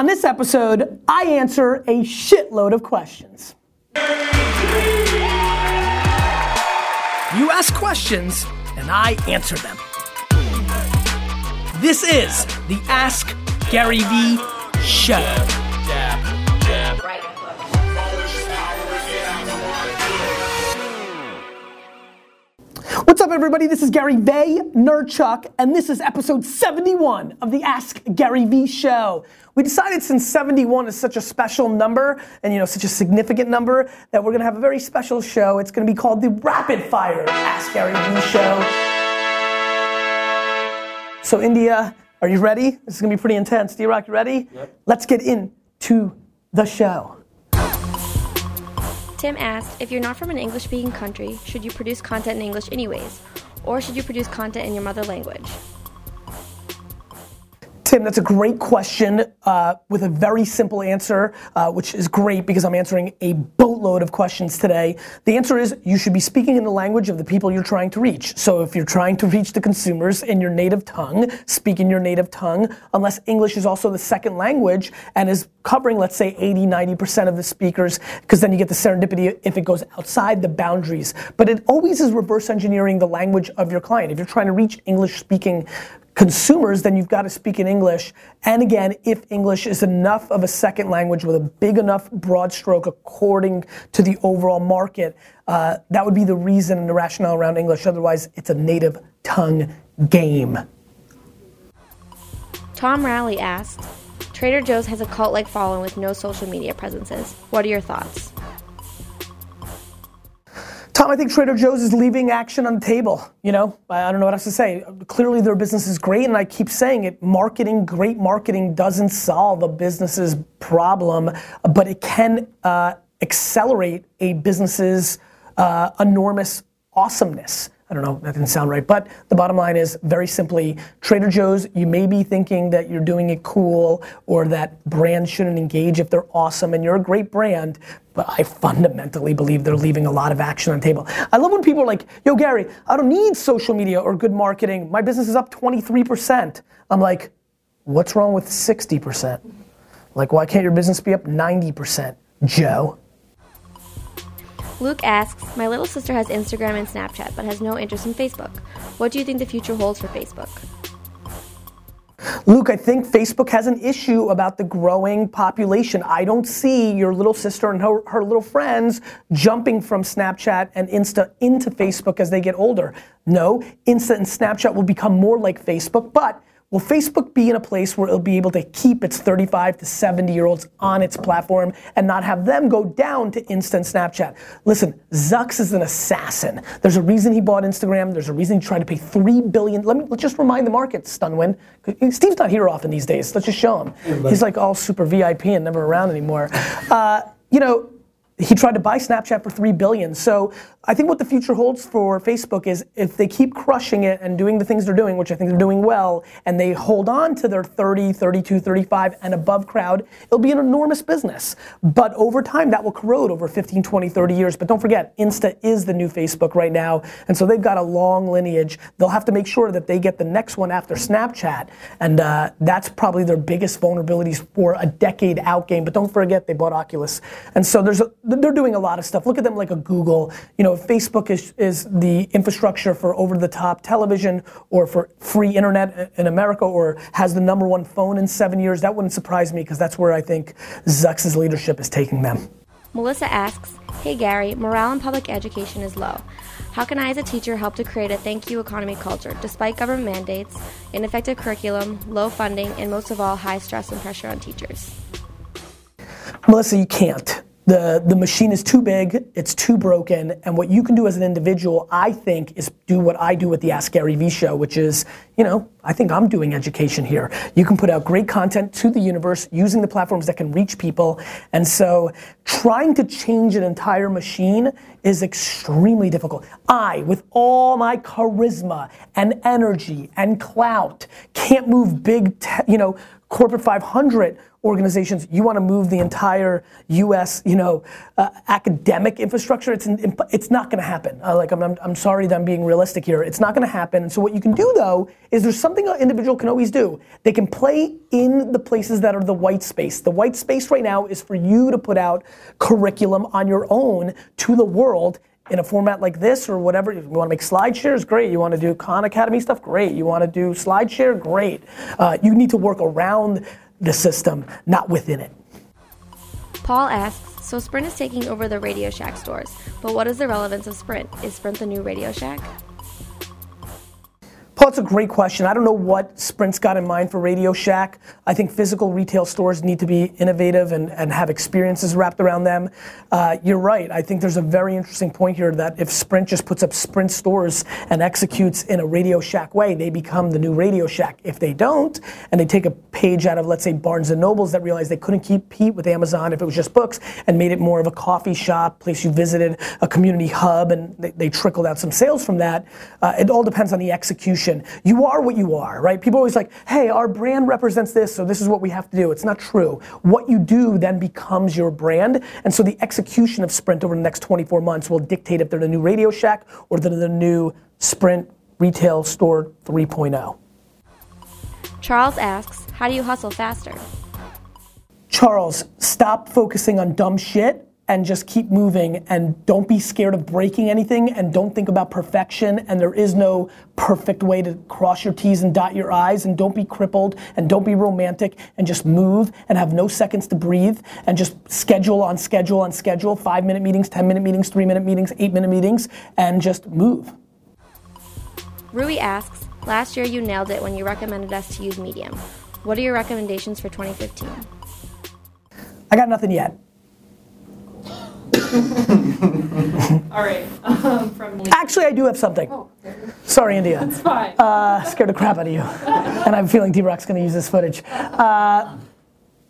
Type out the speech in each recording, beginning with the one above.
On this episode, I answer a shitload of questions. You ask questions, and I answer them. This is the Ask Gary Vee Show. What's up, everybody? This is Gary Vaynerchuk, and this is episode 71 of the Ask Gary Vee Show. We decided since 71 is such a special number and you know such a significant number that we're gonna have a very special show. It's gonna be called the Rapid Fire Ask Gary Vee Show. So, India, are you ready? This is gonna be pretty intense. D-Rock, you ready? Yep. Let's get into the show. Tim asked, if you're not from an English speaking country, should you produce content in English anyways? Or should you produce content in your mother language? Tim, that's a great question uh, with a very simple answer, uh, which is great because I'm answering a boatload of questions today. The answer is you should be speaking in the language of the people you're trying to reach. So if you're trying to reach the consumers in your native tongue, speak in your native tongue, unless English is also the second language and is covering, let's say, 80, 90% of the speakers, because then you get the serendipity if it goes outside the boundaries. But it always is reverse engineering the language of your client. If you're trying to reach English speaking consumers, then you've got to speak in English. And again, if English is enough of a second language with a big enough broad stroke according to the overall market, uh, that would be the reason and the rationale around English. Otherwise, it's a native tongue game. Tom Rowley asked, Trader Joe's has a cult like following with no social media presences. What are your thoughts? Tom, I think Trader Joe's is leaving action on the table. You know, I don't know what else to say. Clearly, their business is great, and I keep saying it. Marketing, great marketing, doesn't solve a business's problem, but it can uh, accelerate a business's uh, enormous awesomeness. I don't know, that didn't sound right. But the bottom line is very simply Trader Joe's, you may be thinking that you're doing it cool or that brands shouldn't engage if they're awesome and you're a great brand, but I fundamentally believe they're leaving a lot of action on the table. I love when people are like, yo, Gary, I don't need social media or good marketing. My business is up 23%. I'm like, what's wrong with 60%? Like, why can't your business be up 90%, Joe? Luke asks, My little sister has Instagram and Snapchat, but has no interest in Facebook. What do you think the future holds for Facebook? Luke, I think Facebook has an issue about the growing population. I don't see your little sister and her, her, little friends jumping from Snapchat and Insta into Facebook as they get older. No, Insta and Snapchat will become more like Facebook, but Will Facebook be in a place where it'll be able to keep its 35 to 70 year olds on its platform and not have them go down to instant Snapchat? Listen, Zucks is an assassin. There's a reason he bought Instagram. There's a reason he tried to pay three billion. Let me let's just remind the market, Stunwin. Steve's not here often these days. Let's just show him. He's like all super VIP and never around anymore. Uh, you know, he tried to buy Snapchat for three billion. So I think what the future holds for Facebook is if they keep crushing it and doing the things they're doing, which I think they're doing well, and they hold on to their 30, 32, 35 and above crowd, it'll be an enormous business. But over time, that will corrode over 15, 20, 30 years. But don't forget, Insta is the new Facebook right now. And so they've got a long lineage. They'll have to make sure that they get the next one after Snapchat. And uh, that's probably their biggest vulnerabilities for a decade out game. But don't forget, they bought Oculus. And so there's a, they're doing a lot of stuff. Look at them like a Google. You know, if Facebook is, is the infrastructure for over-the-top television or for free internet in America or has the number one phone in seven years, that wouldn't surprise me because that's where I think Zuck's leadership is taking them. Melissa asks, Hey Gary, morale in public education is low. How can I, as a teacher, help to create a thank you economy culture despite government mandates, ineffective curriculum, low funding, and most of all, high stress and pressure on teachers? Melissa, you can't the, the machine is too big, it's too broken, and what you can do as an individual, I think, is do what I do with the Ask Gary Vee show, which is, you know, I think I'm doing education here. You can put out great content to the universe using the platforms that can reach people, and so trying to change an entire machine is extremely difficult. I, with all my charisma and energy and clout, can't move big, te- you know, corporate 500 organizations, you want to move the entire U.S. you know uh, academic infrastructure. It's it's not going to happen. Uh, like I'm, I'm, I'm sorry that I'm being realistic here. It's not going to happen. So what you can do though is there's something an individual can always do. They can play in the places that are the white space. The white space right now is for you to put out curriculum on your own to the world in a format like this or whatever. You want to make slide shares? Great. You want to do Khan Academy stuff? Great. You want to do SlideShare? Great. Uh, you need to work around the system, not within it. Paul asks, so Sprint is taking over the Radio Shack stores, but what is the relevance of Sprint? Is Sprint the new Radio Shack? Paul, it's a great question. I don't know what Sprint's got in mind for Radio Shack. I think physical retail stores need to be innovative and, and have experiences wrapped around them. Uh, you're right. I think there's a very interesting point here that if Sprint just puts up Sprint stores and executes in a Radio Shack way, they become the new Radio Shack. If they don't, and they take a page out of, let's say, Barnes and Nobles that realized they couldn't compete with Amazon if it was just books and made it more of a coffee shop, place you visited, a community hub, and they, they trickled out some sales from that. Uh, it all depends on the execution you are what you are, right? People always like, hey, our brand represents this, so this is what we have to do. It's not true. What you do then becomes your brand, and so the execution of Sprint over the next 24 months will dictate if they're the new Radio Shack or they're the new Sprint Retail Store 3.0. Charles asks, how do you hustle faster? Charles, stop focusing on dumb shit and just keep moving and don't be scared of breaking anything and don't think about perfection and there is no perfect way to cross your T's and dot your I's and don't be crippled and don't be romantic and just move and have no seconds to breathe and just schedule on schedule on schedule, five minute meetings, 10 minute meetings, three minute meetings, eight minute meetings, and just move. Rui asks, last year you nailed it when you recommended us to use Medium. What are your recommendations for 2015? I got nothing yet. All right. Um, from Actually, I do have something. Oh, Sorry, India. That's fine. Uh, scared the crap out of you. and I'm feeling D-Rock's going to use this footage. Uh,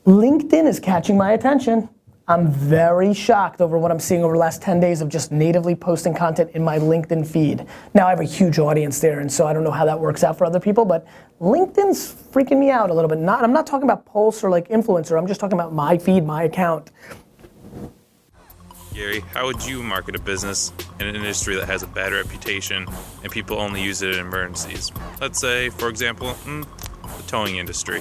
LinkedIn is catching my attention. I'm very shocked over what I'm seeing over the last 10 days of just natively posting content in my LinkedIn feed. Now I have a huge audience there, and so I don't know how that works out for other people, but LinkedIn's freaking me out a little bit. Not, I'm not talking about Pulse or like influencer, I'm just talking about my feed, my account. Gary, how would you market a business in an industry that has a bad reputation and people only use it in emergencies? Let's say, for example, mm, the towing industry.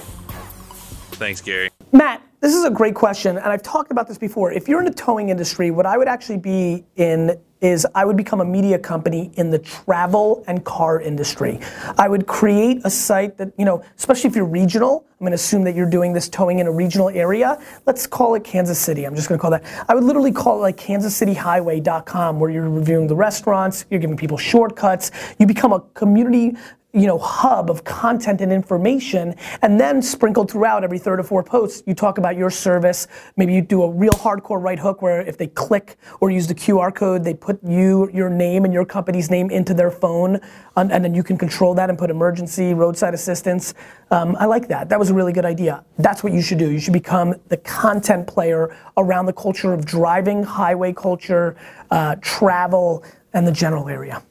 Thanks, Gary. Matt, this is a great question, and I've talked about this before. If you're in the towing industry, what I would actually be in is I would become a media company in the travel and car industry. I would create a site that, you know, especially if you're regional, I'm gonna assume that you're doing this towing in a regional area. Let's call it Kansas City. I'm just gonna call that. I would literally call it like kansascityhighway.com where you're reviewing the restaurants, you're giving people shortcuts. You become a community you know, hub of content and information, and then sprinkled throughout every third or fourth post, you talk about your service. Maybe you do a real hardcore right hook where if they click or use the QR code, they put you, your name and your company's name into their phone, and, and then you can control that and put emergency, roadside assistance. Um, I like that. That was a really good idea. That's what you should do. You should become the content player around the culture of driving, highway culture, uh, travel, and the general area.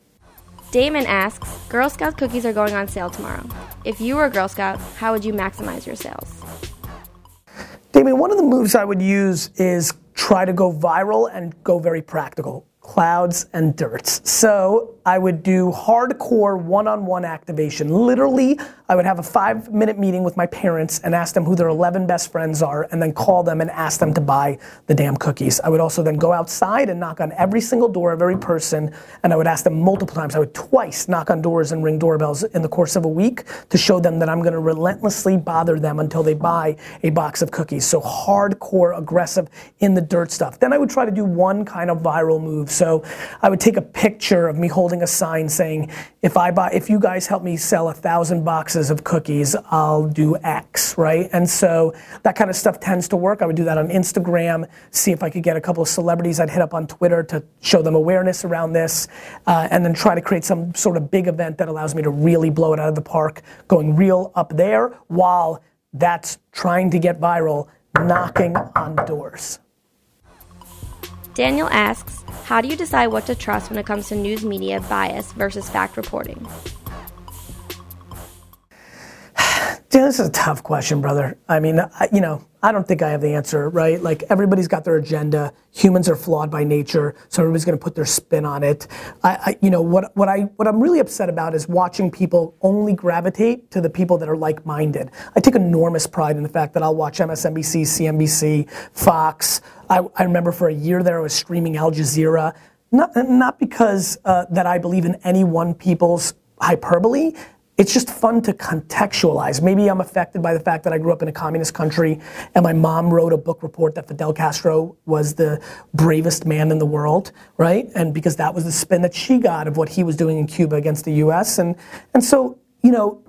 Damon asks, Girl Scout cookies are going on sale tomorrow. If you were a Girl Scout, how would you maximize your sales? Damon, one of the moves I would use is try to go viral and go very practical clouds, and dirts. So I would do hardcore one-on-one activation. Literally, I would have a five-minute meeting with my parents and ask them who their 11 best friends are, and then call them and ask them to buy the damn cookies. I would also then go outside and knock on every single door of every person, and I would ask them multiple times. I would twice knock on doors and ring doorbells in the course of a week to show them that I'm gonna relentlessly bother them until they buy a box of cookies. So hardcore, aggressive in the dirt stuff. Then I would try to do one kind of viral move. So I would take a picture of me holding a sign saying, if I buy, if you guys help me sell a thousand boxes of cookies, I'll do X, right? And so that kind of stuff tends to work. I would do that on Instagram, see if I could get a couple of celebrities I'd hit up on Twitter to show them awareness around this, uh, and then try to create some sort of big event that allows me to really blow it out of the park, going real up there while that's trying to get viral, knocking on doors. Daniel asks, how do you decide what to trust when it comes to news media bias versus fact reporting? Dan, this is a tough question, brother. I mean, I, you know, I don't think I have the answer, right? Like everybody's got their agenda. Humans are flawed by nature, so everybody's going to put their spin on it. I, I, you know, what what I what I'm really upset about is watching people only gravitate to the people that are like-minded. I take enormous pride in the fact that I'll watch MSNBC, CNBC, Fox. I, I remember for a year there, I was streaming Al Jazeera. Not, not because uh, that I believe in any one people's hyperbole it's just fun to contextualize. Maybe I'm affected by the fact that I grew up in a communist country and my mom wrote a book report that Fidel Castro was the bravest man in the world, right? And because that was the spin that she got of what he was doing in Cuba against the US. And, and so, you know,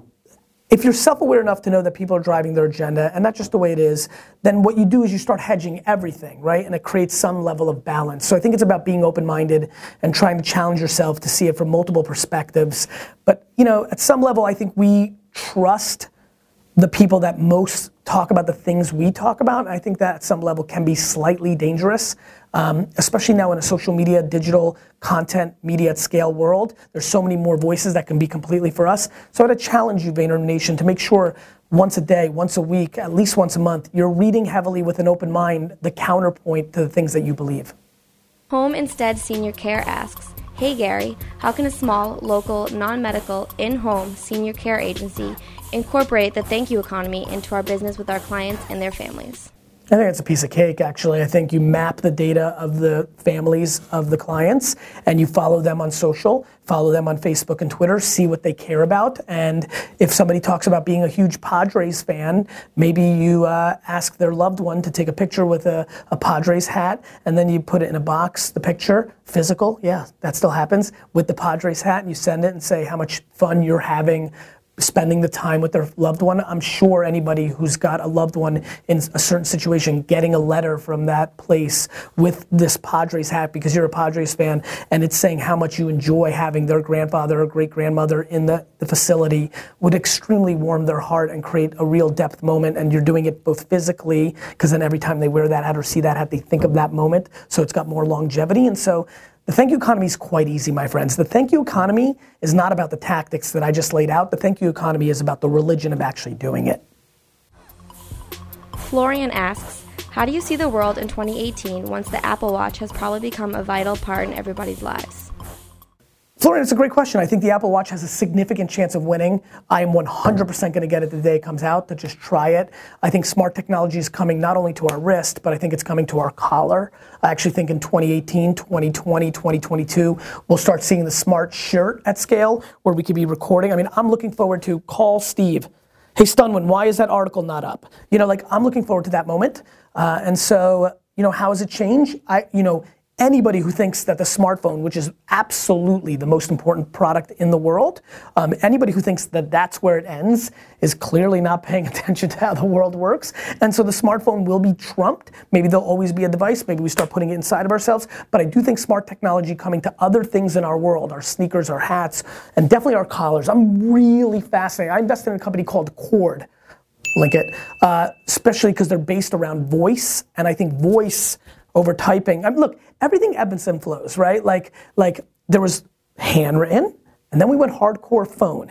if you're self-aware enough to know that people are driving their agenda and that's just the way it is then what you do is you start hedging everything right? And it creates some level of balance. So i think it's about being open-minded and trying to challenge yourself to see it from multiple perspectives. But you know at some level i think we trust the people that most talk about the things we talk about. I think that at some level can be slightly dangerous, um, especially now in a social media, digital content, media at scale world. There's so many more voices that can be completely for us. So I'd challenge you, Vayner Nation, to make sure once a day, once a week, at least once a month, you're reading heavily with an open mind the counterpoint to the things that you believe. Home Instead Senior Care asks, Hey Gary, how can a small, local, non medical, in home senior care agency incorporate the thank you economy into our business with our clients and their families? I think it's a piece of cake, actually. I think you map the data of the families of the clients and you follow them on social, follow them on Facebook and Twitter, see what they care about. And if somebody talks about being a huge Padres fan, maybe you uh, ask their loved one to take a picture with a, a Padres hat and then you put it in a box, the picture, physical, yeah, that still happens, with the Padres hat and you send it and say how much fun you're having spending the time with their loved one. I'm sure anybody who's got a loved one in a certain situation getting a letter from that place with this Padres hat because you're a Padres fan and it's saying how much you enjoy having their grandfather or great grandmother in the, the facility would extremely warm their heart and create a real depth moment. And you're doing it both physically, because then every time they wear that hat or see that hat, they think of that moment. So it's got more longevity. And so the thank you economy is quite easy, my friends. The thank you economy is not about the tactics that I just laid out. The thank you economy is about the religion of actually doing it. Florian asks, how do you see the world in 2018 once the Apple Watch has probably become a vital part in everybody's lives? Florian, it's a great question. I think the Apple Watch has a significant chance of winning. I am 100% going to get it the day it comes out to just try it. I think smart technology is coming not only to our wrist, but I think it's coming to our collar. I actually think in 2018, 2020, 2022, we'll start seeing the smart shirt at scale where we could be recording. I mean, I'm looking forward to call Steve. Hey, Stunwin, why is that article not up? You know, like I'm looking forward to that moment. Uh, and so, you know, how has it changed? I, you know, anybody who thinks that the smartphone, which is absolutely the most important product in the world, um, anybody who thinks that that's where it ends is clearly not paying attention to how the world works. And so the smartphone will be trumped. Maybe there'll always be a device. Maybe we start putting it inside of ourselves. But I do think smart technology coming to other things in our world, our sneakers, our hats, and definitely our collars. I'm really fascinated. I invested in a company called Cord. Link it, uh, especially because they're based around voice, and I think voice over typing. I mean, look, everything ebbs and flows, right? Like, like there was handwritten, and then we went hardcore phone.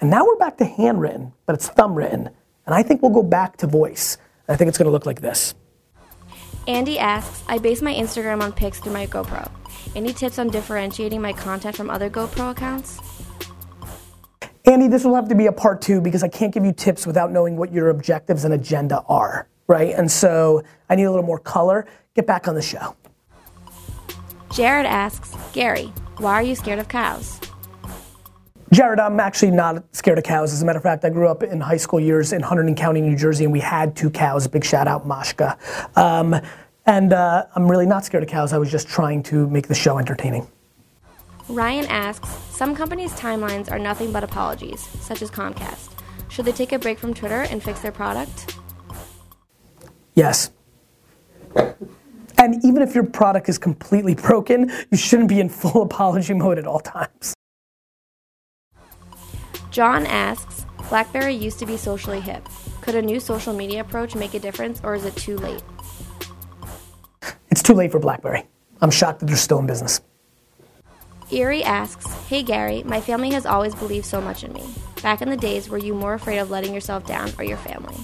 And now we're back to handwritten, but it's thumb written. And I think we'll go back to voice. I think it's gonna look like this. Andy asks, I base my Instagram on pics through my GoPro. Any tips on differentiating my content from other GoPro accounts? Andy, this will have to be a part two because I can't give you tips without knowing what your objectives and agenda are, right? And so I need a little more color. Get back on the show. Jared asks, Gary, why are you scared of cows? Jared, I'm actually not scared of cows. As a matter of fact, I grew up in high school years in Hunterdon County, New Jersey, and we had two cows. Big shout out, Mashka. Um, and uh, I'm really not scared of cows. I was just trying to make the show entertaining. Ryan asks, some companies' timelines are nothing but apologies, such as Comcast. Should they take a break from Twitter and fix their product? Yes. And even if your product is completely broken, you shouldn't be in full apology mode at all times. John asks, BlackBerry used to be socially hip. Could a new social media approach make a difference or is it too late? It's too late for BlackBerry. I'm shocked that they're still in business. Erie asks, Hey Gary, my family has always believed so much in me. Back in the days, were you more afraid of letting yourself down or your family?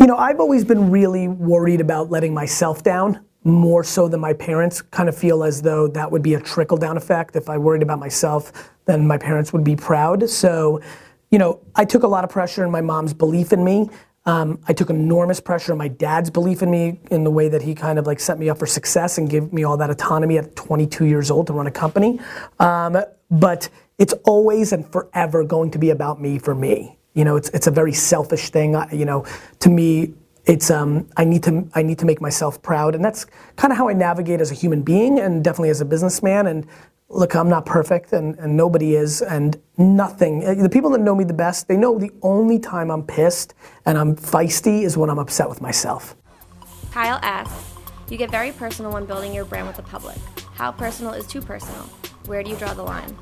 You know, I've always been really worried about letting myself down more so than my parents. Kind of feel as though that would be a trickle down effect. If I worried about myself, then my parents would be proud. So, you know, I took a lot of pressure in my mom's belief in me. Um, I took enormous pressure on my dad's belief in me in the way that he kind of like set me up for success and gave me all that autonomy at 22 years old to run a company. Um, but it's always and forever going to be about me for me. You know, it's, it's a very selfish thing. I, you know, to me, it's um, I need to I need to make myself proud, and that's kind of how I navigate as a human being, and definitely as a businessman. And look, I'm not perfect and, and nobody is, and nothing. Uh, the people that know me the best, they know the only time I'm pissed and I'm feisty is when I'm upset with myself. Kyle asks, You get very personal when building your brand with the public. How personal is too personal? Where do you draw the line?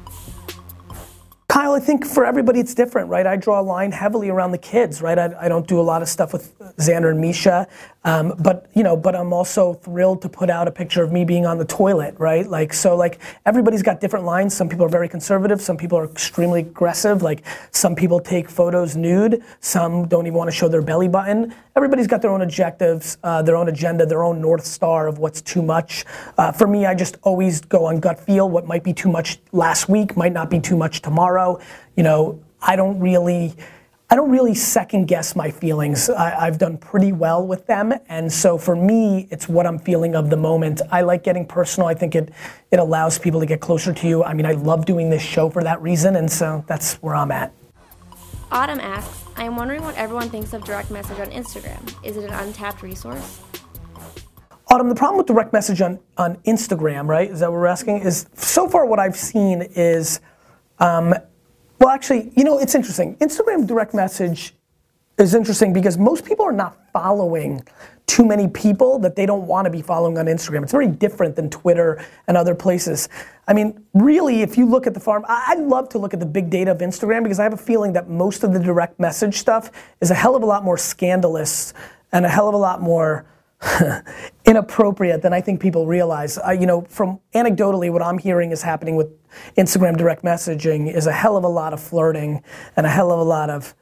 Kyle, I think for everybody it's different, right? I draw a line heavily around the kids, right? I, I don't do a lot of stuff with Xander and Misha, um, but you know, but I'm also thrilled to put out a picture of me being on the toilet, right? Like, so like everybody's got different lines. Some people are very conservative, some people are extremely aggressive. Like, some people take photos nude, some don't even want to show their belly button. Everybody's got their own objectives, uh, their own agenda, their own north star of what's too much. Uh, for me, I just always go on gut feel. What might be too much last week might not be too much tomorrow. You know, I don't really. I don't really second guess my feelings. I, have done pretty well with them, and so for me, it's what I'm feeling of the moment. I like getting personal. I think it it allows people to get closer to you. I mean, I love doing this show for that reason, and so that's where I'm at. Autumn asks, I am wondering what everyone thinks of direct message on Instagram. Is it an untapped resource? Autumn, the problem with direct message on, on Instagram, right, is that what we're asking, is so far what I've seen is um, well, actually, you know, it's interesting. Instagram direct message is interesting because most people are not following too many people that they don't want to be following on Instagram. It's very different than Twitter and other places. I mean, really, if you look at the farm, I'd love to look at the big data of Instagram because I have a feeling that most of the direct message stuff is a hell of a lot more scandalous and a hell of a lot more inappropriate than I think people realize. I, you know, from anecdotally, what I'm hearing is happening with Instagram direct messaging is a hell of a lot of flirting and a hell of a lot of.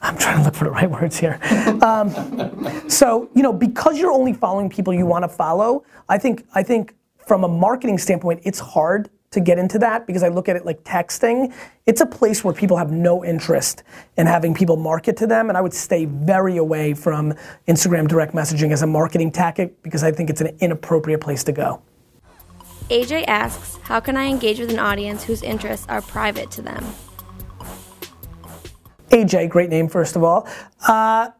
I'm trying to look for the right words here. Um, so you know, because you're only following people you want to follow, I think I think from a marketing standpoint, it's hard to get into that because I look at it like texting. It's a place where people have no interest in having people market to them, and I would stay very away from Instagram direct messaging as a marketing tactic because I think it's an inappropriate place to go. AJ asks, How can I engage with an audience whose interests are private to them? AJ, great name, first of all. Uh,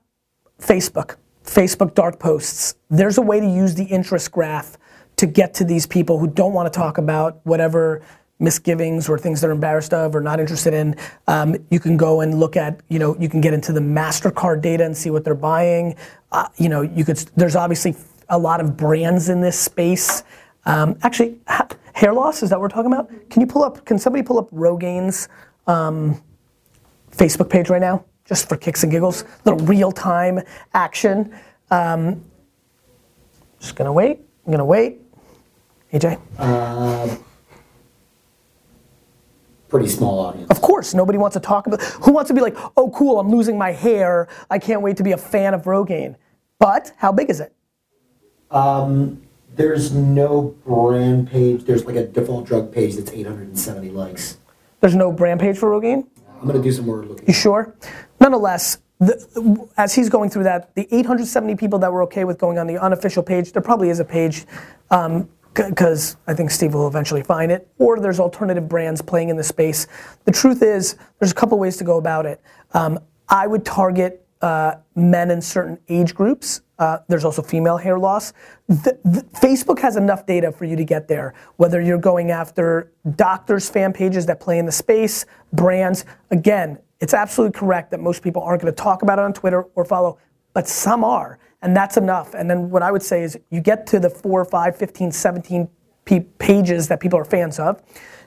Facebook, Facebook dark posts. There's a way to use the interest graph to get to these people who don't want to talk about whatever misgivings or things they're embarrassed of or not interested in. Um, you can go and look at, you know, you can get into the MasterCard data and see what they're buying. Uh, you know, you could, there's obviously a lot of brands in this space. Um, actually, ha- hair loss, is that what we're talking about? Can you pull up, can somebody pull up Rogaine's um, Facebook page right now? Just for kicks and giggles, little real time action. Um, just gonna wait, I'm gonna wait. AJ? Uh, pretty small audience. Of course, nobody wants to talk about. Who wants to be like, oh, cool, I'm losing my hair. I can't wait to be a fan of Rogaine. But how big is it? Um, there's no brand page. There's like a default drug page that's 870 likes. There's no brand page for Rogaine. I'm gonna do some more looking. You sure? Nonetheless, the, as he's going through that, the 870 people that were okay with going on the unofficial page, there probably is a page. Um, because I think Steve will eventually find it, or there's alternative brands playing in the space. The truth is, there's a couple ways to go about it. Um, I would target uh, men in certain age groups. Uh, there's also female hair loss. The, the, Facebook has enough data for you to get there. Whether you're going after doctors' fan pages that play in the space, brands, again, it's absolutely correct that most people aren't going to talk about it on Twitter or follow, but some are and that's enough. And then what I would say is you get to the 4, 5, 15, 17 pages that people are fans of.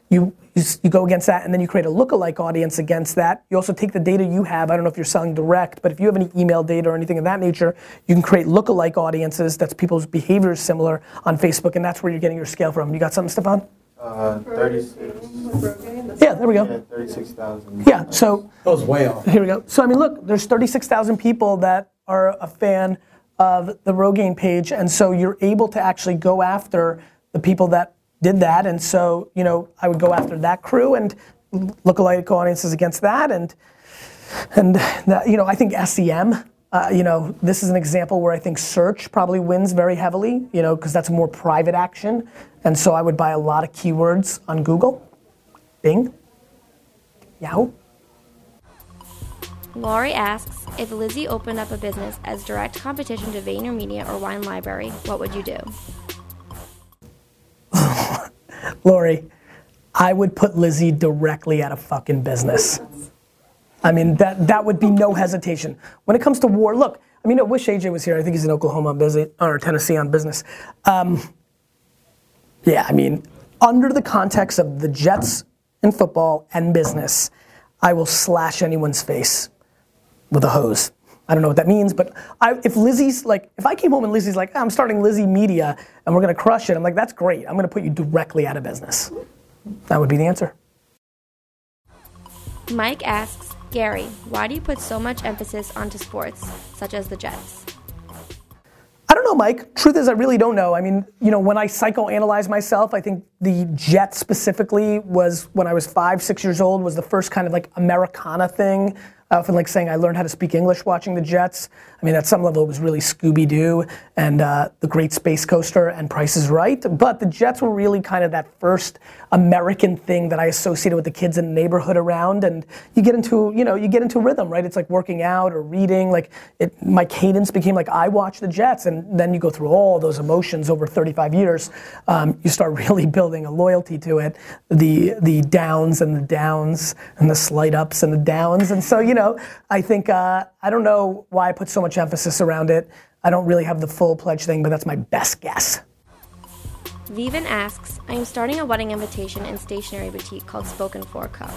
you, you, you go against that and then you create a lookalike audience against that. You also take the data you have. I don't know if you're selling direct, but if you have any email data or anything of that nature, you can create lookalike audiences that's people's behavior is similar on Facebook, and that's where you're getting your scale from. You got something, Stefan? Uh, 36. Yeah, there we go. Yeah, 36,000. Yeah, so That was way off. here we go. So I mean, look, there's 36,000 people that are a fan of the Rogaine page, and so you're able to actually go after the people that did that, and so you know I would go after that crew and lookalike audiences against that, and and that, you know I think SEM. Uh, you know, this is an example where I think search probably wins very heavily, you know, because that's more private action. And so I would buy a lot of keywords on Google, Bing, Yahoo. Laurie asks, if Lizzie opened up a business as direct competition to VaynerMedia or Wine Library, what would you do? Lori, I would put Lizzie directly out of fucking business. I mean, that, that would be no hesitation. When it comes to war, look, I mean, I wish AJ was here. I think he's in Oklahoma on business, or Tennessee on business. Um, yeah, I mean, under the context of the Jets in football and business, I will slash anyone's face with a hose. I don't know what that means, but I, if Lizzie's like, if I came home and Lizzie's like, ah, I'm starting Lizzie Media and we're gonna crush it, I'm like, that's great. I'm gonna put you directly out of business. That would be the answer. Mike asks, Gary, why do you put so much emphasis onto sports, such as the Jets? I don't know, Mike. Truth is, I really don't know. I mean, you know, when I psychoanalyze myself, I think the Jets specifically was when I was five, six years old, was the first kind of like Americana thing. I often like saying I learned how to speak English watching the Jets. I mean, at some level, it was really Scooby Doo and uh, the Great Space Coaster and Price is Right. But the Jets were really kind of that first American thing that I associated with the kids in the neighborhood around. And you get into, you know, you get into rhythm, right? It's like working out or reading. Like it, my cadence became like I watch the Jets, and then you go through all those emotions over 35 years. Um, you start really building a loyalty to it. The the downs and the downs and the slight ups and the downs. And so you know, I think uh, I don't know why I put so much emphasis around it. I don't really have the full pledge thing, but that's my best guess. Vivan asks, I am starting a wedding invitation and stationery boutique called Spoken For Co.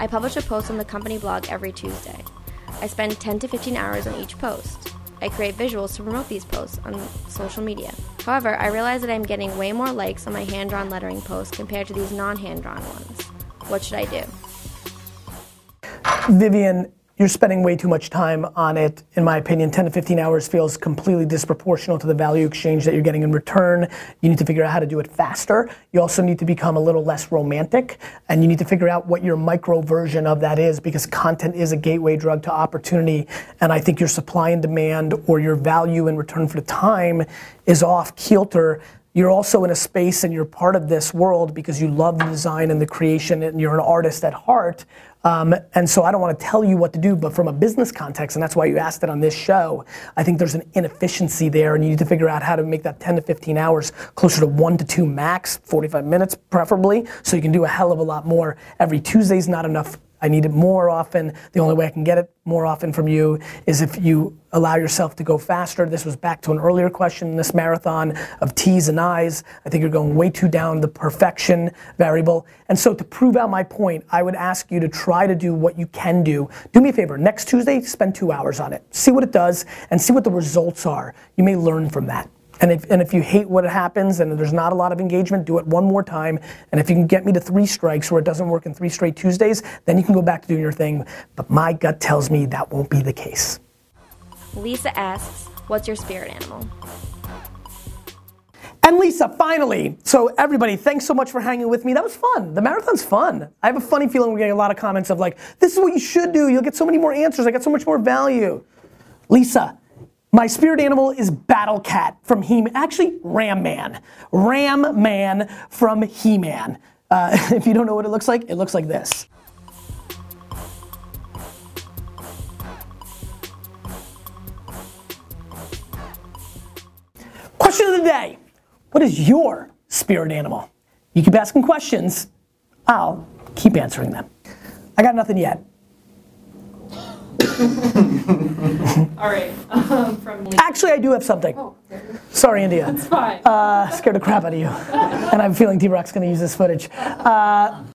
I publish a post on the company blog every Tuesday. I spend 10 to 15 hours on each post. I create visuals to promote these posts on social media. However, I realize that I'm getting way more likes on my hand drawn lettering posts compared to these non hand drawn ones. What should I do? Vivian, you're spending way too much time on it. In my opinion, 10 to 15 hours feels completely disproportional to the value exchange that you're getting in return. You need to figure out how to do it faster. You also need to become a little less romantic, and you need to figure out what your micro version of that is because content is a gateway drug to opportunity. And I think your supply and demand or your value in return for the time is off kilter you're also in a space and you're part of this world because you love the design and the creation and you're an artist at heart. Um, and so I don't want to tell you what to do, but from a business context, and that's why you asked it on this show, I think there's an inefficiency there and you need to figure out how to make that 10 to 15 hours closer to one to two max, 45 minutes preferably, so you can do a hell of a lot more. Every Tuesday's not enough I need it more often. The only way I can get it more often from you is if you allow yourself to go faster. This was back to an earlier question in this marathon of T's and I's. I think you're going way too down the perfection variable. And so to prove out my point, I would ask you to try to do what you can do. Do me a favor, next Tuesday, spend two hours on it. See what it does and see what the results are. You may learn from that. And if, and if you hate what happens and there's not a lot of engagement, do it one more time. And if you can get me to three strikes where it doesn't work in three straight Tuesdays, then you can go back to doing your thing. But my gut tells me that won't be the case. Lisa asks, What's your spirit animal? And Lisa, finally, so everybody, thanks so much for hanging with me. That was fun. The marathon's fun. I have a funny feeling we're getting a lot of comments of like, this is what you should do. You'll get so many more answers. I got so much more value. Lisa, my spirit animal is Battle Cat from He Man. Actually, Ram Man. Ram Man from He Man. Uh, if you don't know what it looks like, it looks like this. Question of the day What is your spirit animal? You keep asking questions, I'll keep answering them. I got nothing yet. All right, um, from Actually, I do have something. Oh. Sorry, India. It's fine. Uh, scared the crap out of you. and I'm feeling D Rock's gonna use this footage. Uh,